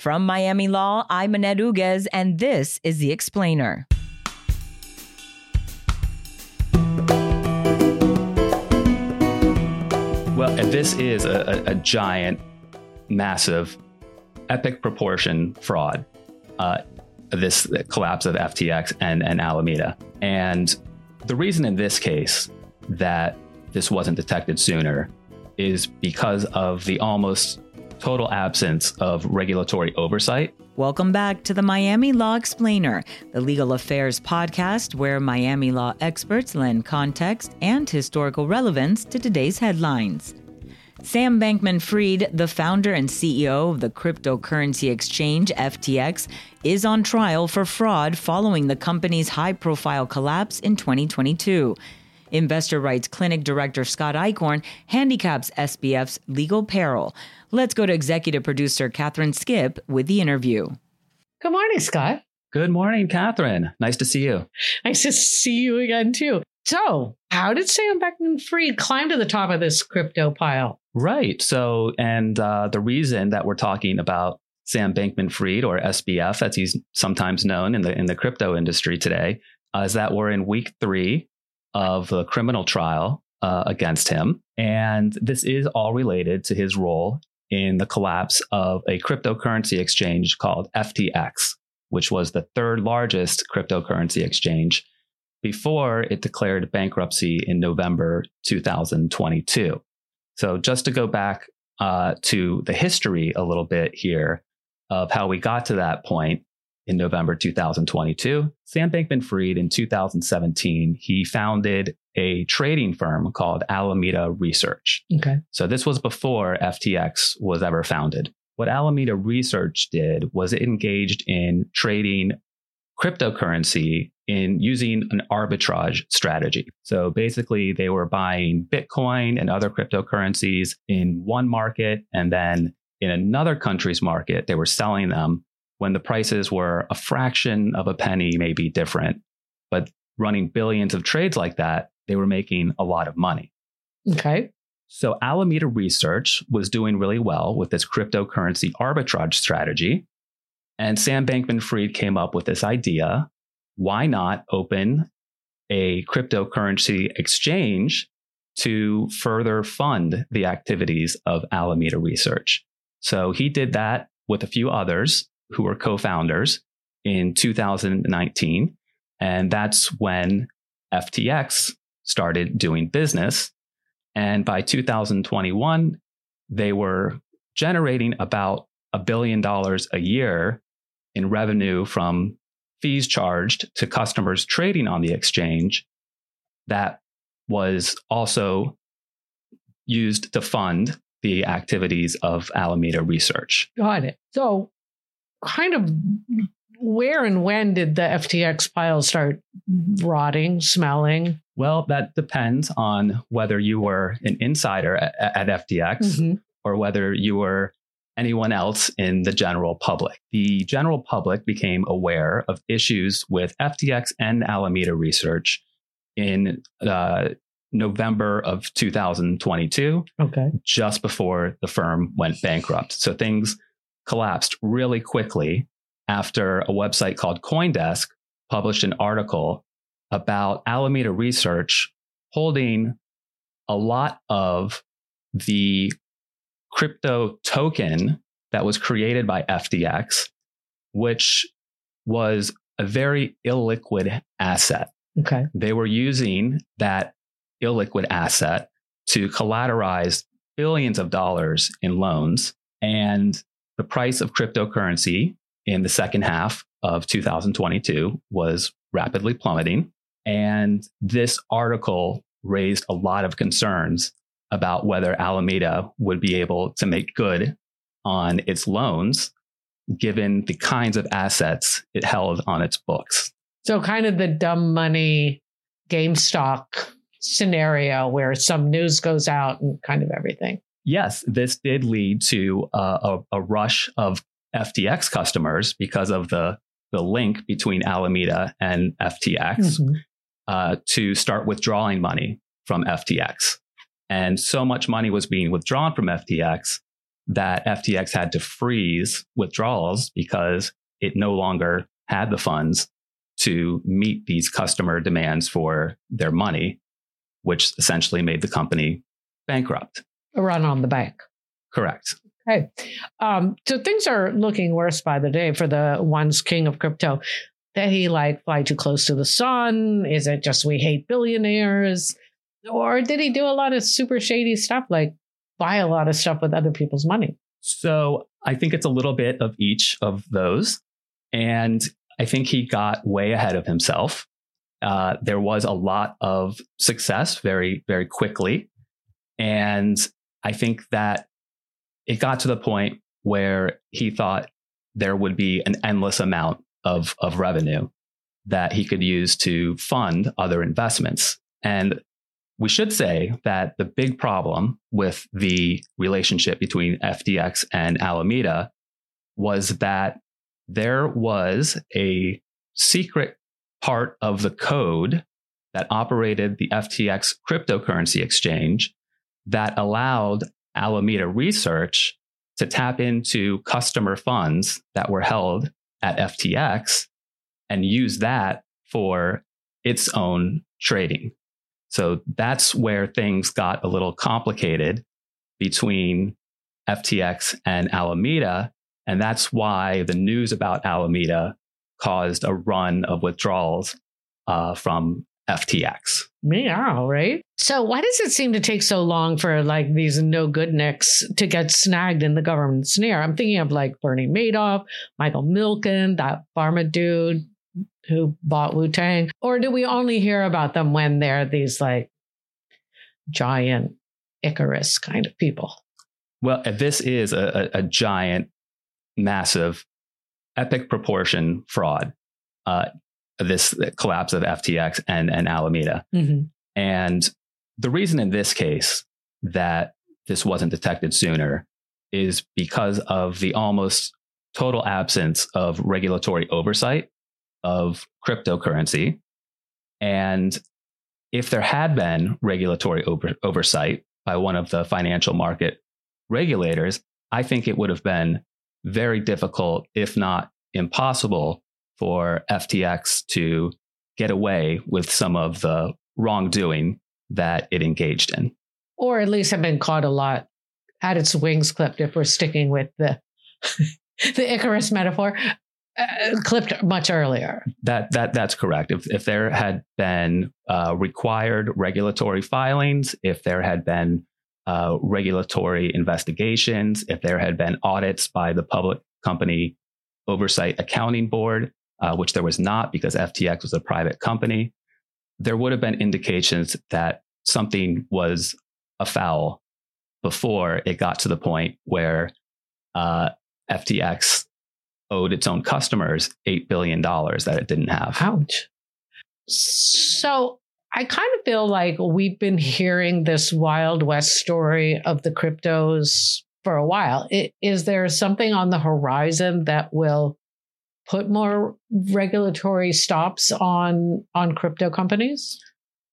From Miami Law, I'm Annette Uguez, and this is The Explainer. Well, this is a, a, a giant, massive, epic proportion fraud. Uh, this collapse of FTX and, and Alameda. And the reason in this case that this wasn't detected sooner is because of the almost total absence of regulatory oversight. Welcome back to the Miami Law Explainer, the legal affairs podcast where Miami law experts lend context and historical relevance to today's headlines. Sam Bankman Fried, the founder and CEO of the cryptocurrency exchange FTX, is on trial for fraud following the company's high profile collapse in 2022. Investor Rights Clinic Director Scott Eichhorn handicaps SBF's legal peril. Let's go to executive producer Catherine Skipp with the interview. Good morning, Scott. Good morning, Catherine. Nice to see you. Nice to see you again, too. So, how did Sam Bankman Fried climb to the top of this crypto pile? Right. So, and uh, the reason that we're talking about Sam Bankman Fried, or SBF, as he's sometimes known in the in the crypto industry today, uh, is that we're in week three of the criminal trial uh, against him, and this is all related to his role in the collapse of a cryptocurrency exchange called FTX, which was the third largest cryptocurrency exchange before it declared bankruptcy in November 2022. So, just to go back uh, to the history a little bit here of how we got to that point in November 2022, Sam Bankman Fried in 2017, he founded a trading firm called Alameda Research. Okay. So, this was before FTX was ever founded. What Alameda Research did was it engaged in trading cryptocurrency in using an arbitrage strategy. So basically, they were buying Bitcoin and other cryptocurrencies in one market, and then in another country's market, they were selling them when the prices were a fraction of a penny, maybe different. But running billions of trades like that, they were making a lot of money. Okay. So Alameda Research was doing really well with this cryptocurrency arbitrage strategy. And Sam Bankman Fried came up with this idea why not open a cryptocurrency exchange to further fund the activities of Alameda Research? So he did that with a few others who were co founders in 2019. And that's when FTX started doing business. And by 2021, they were generating about a billion dollars a year in revenue from fees charged to customers trading on the exchange that was also used to fund the activities of Alameda Research. Got it. So, kind of where and when did the FTX pile start rotting, smelling? Well, that depends on whether you were an insider at, at FTX mm-hmm. or whether you were anyone else in the general public. The general public became aware of issues with FTX and Alameda Research in uh, November of 2022, okay. just before the firm went bankrupt. So things collapsed really quickly after a website called Coindesk published an article about Alameda Research holding a lot of the crypto token that was created by FTX, which was a very illiquid asset. Okay. They were using that illiquid asset to collateralize billions of dollars in loans. And the price of cryptocurrency in the second half of 2022 was rapidly plummeting. And this article raised a lot of concerns about whether Alameda would be able to make good on its loans given the kinds of assets it held on its books. So, kind of the dumb money GameStop scenario where some news goes out and kind of everything. Yes, this did lead to uh, a, a, rush of FTX customers because of the, the link between Alameda and FTX mm-hmm. uh, to start withdrawing money from FTX. And so much money was being withdrawn from FTX that FTX had to freeze withdrawals because it no longer had the funds to meet these customer demands for their money, which essentially made the company bankrupt. Run on the bank. Correct. Okay. Um, so things are looking worse by the day for the once king of crypto. Did he like fly too close to the sun? Is it just we hate billionaires? Or did he do a lot of super shady stuff like buy a lot of stuff with other people's money? So I think it's a little bit of each of those. And I think he got way ahead of himself. Uh, there was a lot of success very, very quickly. And I think that it got to the point where he thought there would be an endless amount of, of revenue that he could use to fund other investments. And we should say that the big problem with the relationship between FTX and Alameda was that there was a secret part of the code that operated the FTX cryptocurrency exchange that allowed Alameda Research to tap into customer funds that were held at FTX and use that for its own trading. So that's where things got a little complicated between FTX and Alameda. And that's why the news about Alameda caused a run of withdrawals uh, from FTX. Meow, right? So why does it seem to take so long for like these no good nicks to get snagged in the government snare? I'm thinking of like Bernie Madoff, Michael Milken, that pharma dude who bought Wu Tang. Or do we only hear about them when they're these like giant Icarus kind of people? Well, this is a, a, a giant, massive, epic proportion fraud. Uh, this collapse of FTX and, and Alameda. Mm-hmm. And the reason in this case that this wasn't detected sooner is because of the almost total absence of regulatory oversight of cryptocurrency. And if there had been regulatory over- oversight by one of the financial market regulators, I think it would have been very difficult, if not impossible, for FTX to get away with some of the wrongdoing that it engaged in. Or at least have been caught a lot, had its wings clipped if we're sticking with the the Icarus metaphor. Uh, clipped much earlier. That that that's correct. If if there had been uh, required regulatory filings, if there had been uh, regulatory investigations, if there had been audits by the Public Company Oversight Accounting Board, uh, which there was not because FTX was a private company, there would have been indications that something was afoul before it got to the point where uh, FTX owed its own customers $8 billion that it didn't have. Ouch. So I kind of feel like we've been hearing this Wild West story of the cryptos for a while. Is there something on the horizon that will put more regulatory stops on on crypto companies?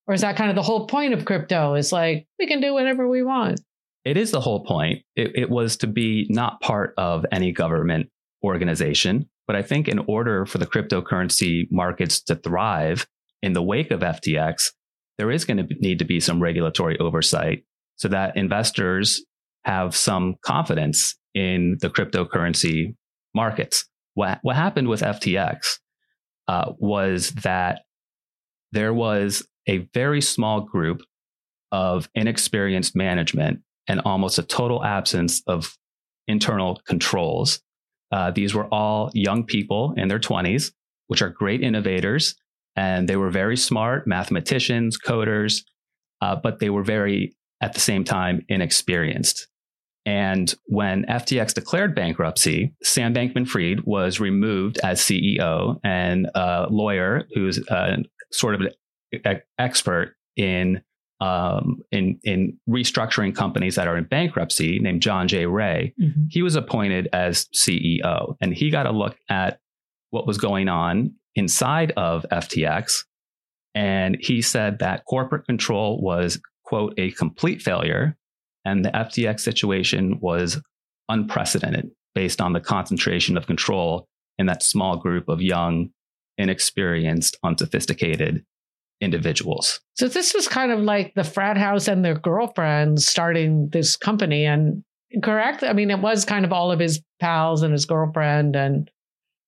Or is that kind of the whole point of crypto? Is like we can do whatever we want. It is the whole point. It, it was to be not part of any government organization. But I think in order for the cryptocurrency markets to thrive in the wake of FTX, there is going to need to be some regulatory oversight so that investors have some confidence in the cryptocurrency markets what, what happened with FTX uh, was that there was a very small group of inexperienced management and almost a total absence of internal controls. Uh, these were all young people in their 20s, which are great innovators. And they were very smart mathematicians, coders, uh, but they were very, at the same time, inexperienced. And when FTX declared bankruptcy, Sam Bankman Fried was removed as CEO, and a lawyer who's uh, sort of an expert in, um, in, in restructuring companies that are in bankruptcy, named John J. Ray, mm-hmm. he was appointed as CEO. And he got a look at what was going on inside of FTX. And he said that corporate control was, quote, a complete failure and the FTX situation was unprecedented based on the concentration of control in that small group of young, inexperienced, unsophisticated individuals. So this was kind of like the frat house and their girlfriends starting this company and correct? I mean, it was kind of all of his pals and his girlfriend and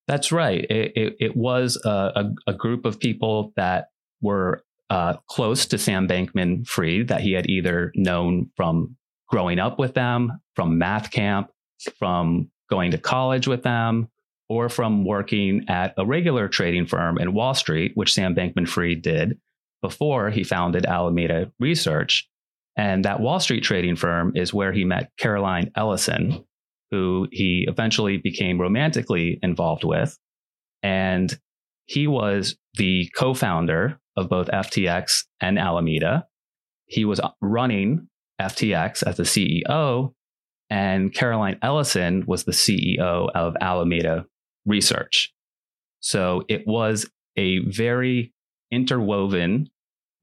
that's right. It, it, it was a, a, a, group of people that were uh, close to Sam Bankman Fried that he had either known from growing up with them, from math camp, from going to college with them, or from working at a regular trading firm in Wall Street, which Sam Bankman Fried did before he founded Alameda Research. And that Wall Street trading firm is where he met Caroline Ellison, who he eventually became romantically involved with. And he was the co founder of both FTX and Alameda. He was running FTX as the CEO, and Caroline Ellison was the CEO of Alameda Research. So it was a very interwoven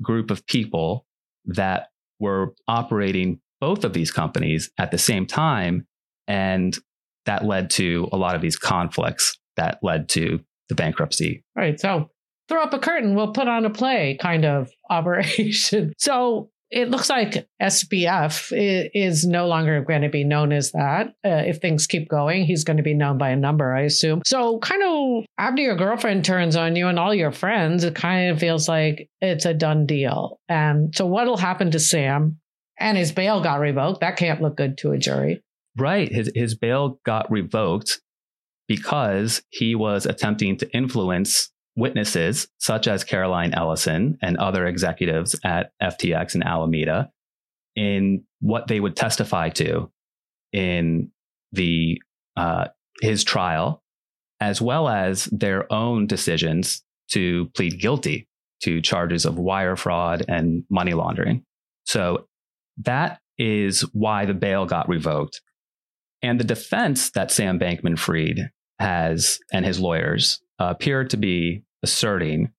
group of people that were operating both of these companies at the same time. And that led to a lot of these conflicts that led to the bankruptcy. Right. So throw up a curtain, we'll put on a play kind of operation. So it looks like SBF is no longer going to be known as that. Uh, if things keep going, he's going to be known by a number, I assume. So, kind of after your girlfriend turns on you and all your friends, it kind of feels like it's a done deal. And so, what'll happen to Sam? And his bail got revoked. That can't look good to a jury. Right. His, his bail got revoked because he was attempting to influence witnesses such as Caroline Ellison and other executives at FTX and Alameda in what they would testify to in the uh, his trial, as well as their own decisions to plead guilty to charges of wire fraud and money laundering. So that is why the bail got revoked. And the defense that Sam Bankman Fried has and his lawyers appear to be asserting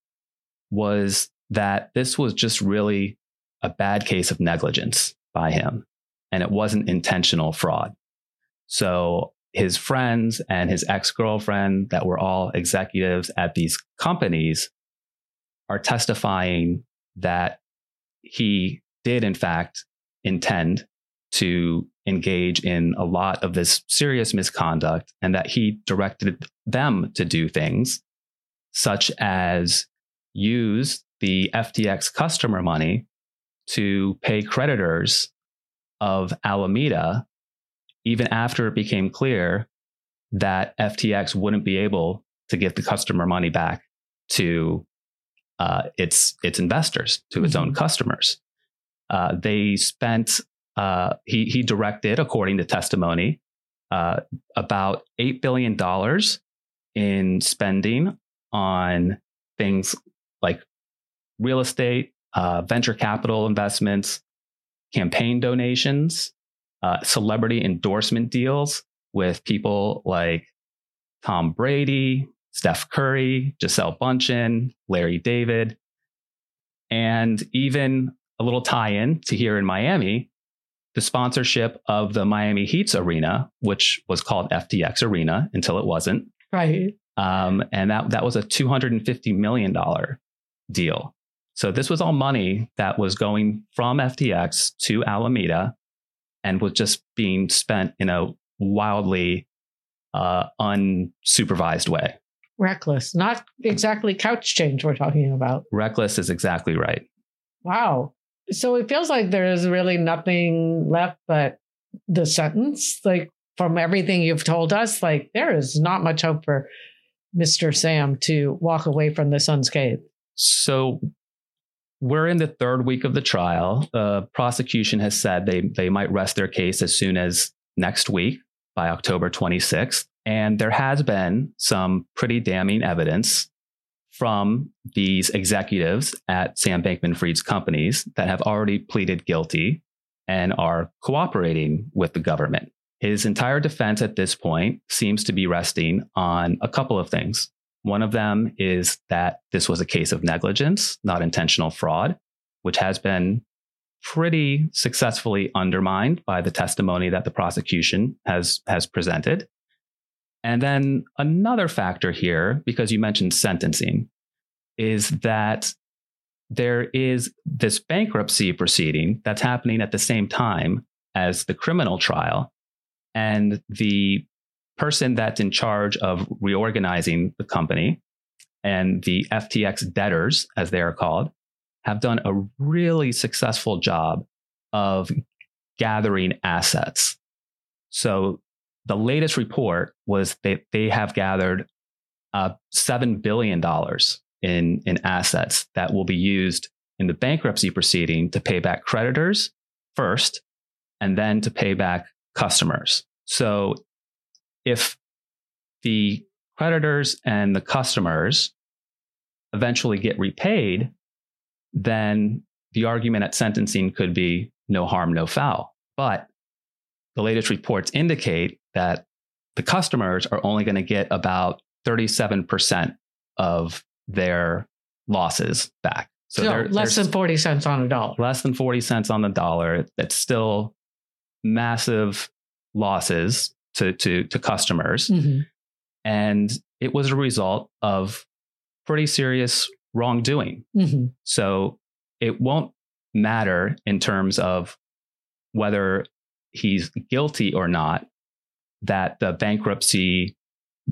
was that this was just really a bad case of negligence by him and it wasn't intentional fraud. So his friends and his ex girlfriend, that were all executives at these companies, are testifying that he did, in fact, intend to engage in a lot of this serious misconduct and that he directed them to do things such as use the FTX customer money to pay creditors of Alameda, even after it became clear that FTX wouldn't be able to give the customer money back to uh, its its investors, to its mm-hmm. own customers. Uh, they spent. Uh, he he directed, according to testimony, uh, about eight billion dollars in spending on things like real estate, uh, venture capital investments, campaign donations, uh, celebrity endorsement deals with people like Tom Brady, Steph Curry, Gisele Bündchen, Larry David, and even a little tie in to here in Miami, the sponsorship of the Miami Heat's arena, which was called FTX Arena until it wasn't. Right. Um, and that, that was a $250 million deal. So this was all money that was going from FTX to Alameda and was just being spent in a wildly uh, unsupervised way. Reckless, not exactly couch change we're talking about. Reckless is exactly right. Wow. So it feels like there's really nothing left but the sentence. Like from everything you've told us, like there is not much hope for Mr. Sam to walk away from this unscathed? So we're in the third week of the trial. The prosecution has said they, they might rest their case as soon as next week by October 26th. And there has been some pretty damning evidence from these executives at Sam Bankman Fried's companies that have already pleaded guilty and are cooperating with the government. His entire defense at this point seems to be resting on a couple of things. One of them is that this was a case of negligence, not intentional fraud, which has been pretty successfully undermined by the testimony that the prosecution has has presented. And then another factor here, because you mentioned sentencing, is that there is this bankruptcy proceeding that's happening at the same time as the criminal trial. And the person that's in charge of reorganizing the company and the FTX debtors, as they are called, have done a really successful job of gathering assets. So the latest report was that they have gathered uh, $7 billion in, in assets that will be used in the bankruptcy proceeding to pay back creditors first and then to pay back customers. So if the creditors and the customers eventually get repaid, then the argument at sentencing could be no harm, no foul. But the latest reports indicate that the customers are only going to get about 37% of their losses back. So, so they're, less they're than 40 cents on a dollar. Less than 40 cents on the dollar. It's still massive losses to, to, to customers. Mm-hmm. And it was a result of pretty serious wrongdoing. Mm-hmm. So it won't matter in terms of whether he's guilty or not that the bankruptcy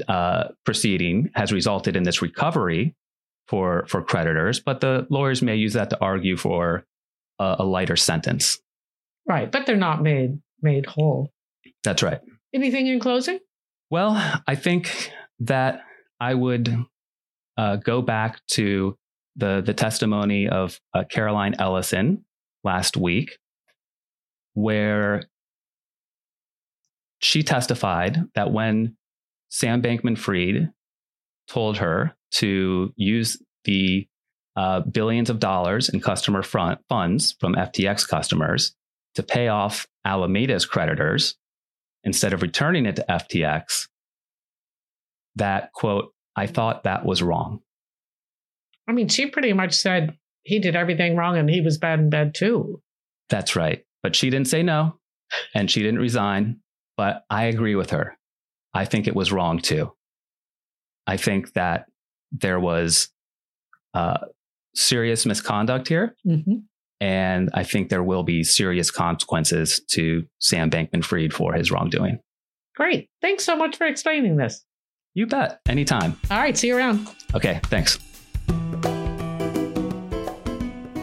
uh, proceeding has resulted in this recovery for for creditors, but the lawyers may use that to argue for a, a lighter sentence. Right, but they're not made made whole. That's right. Anything in closing? Well, I think that I would uh, go back to the the testimony of uh, Caroline Ellison last week, where she testified that when Sam Bankman Fried told her to use the uh, billions of dollars in customer front funds from FTX customers to pay off Alameda's creditors instead of returning it to FTX, that quote, I thought that was wrong. I mean, she pretty much said he did everything wrong and he was bad in bed too. That's right. But she didn't say no and she didn't resign. But I agree with her. I think it was wrong too. I think that there was uh, serious misconduct here. Mm-hmm. And I think there will be serious consequences to Sam Bankman Fried for his wrongdoing. Great. Thanks so much for explaining this. You bet. Anytime. All right. See you around. Okay. Thanks.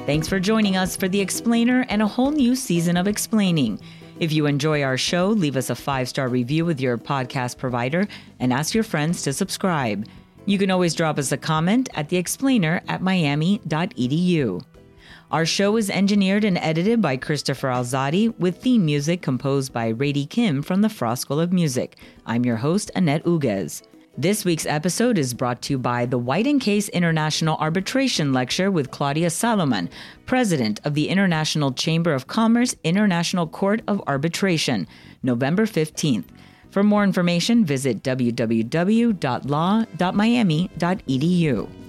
Thanks for joining us for The Explainer and a whole new season of explaining. If you enjoy our show, leave us a five star review with your podcast provider and ask your friends to subscribe. You can always drop us a comment at theexplainer at miami.edu. Our show is engineered and edited by Christopher Alzadi with theme music composed by Rady Kim from the Frost School of Music. I'm your host, Annette Uguez. This week's episode is brought to you by the White and Case International Arbitration Lecture with Claudia Salomon, President of the International Chamber of Commerce International Court of Arbitration, November 15th. For more information, visit www.law.miami.edu.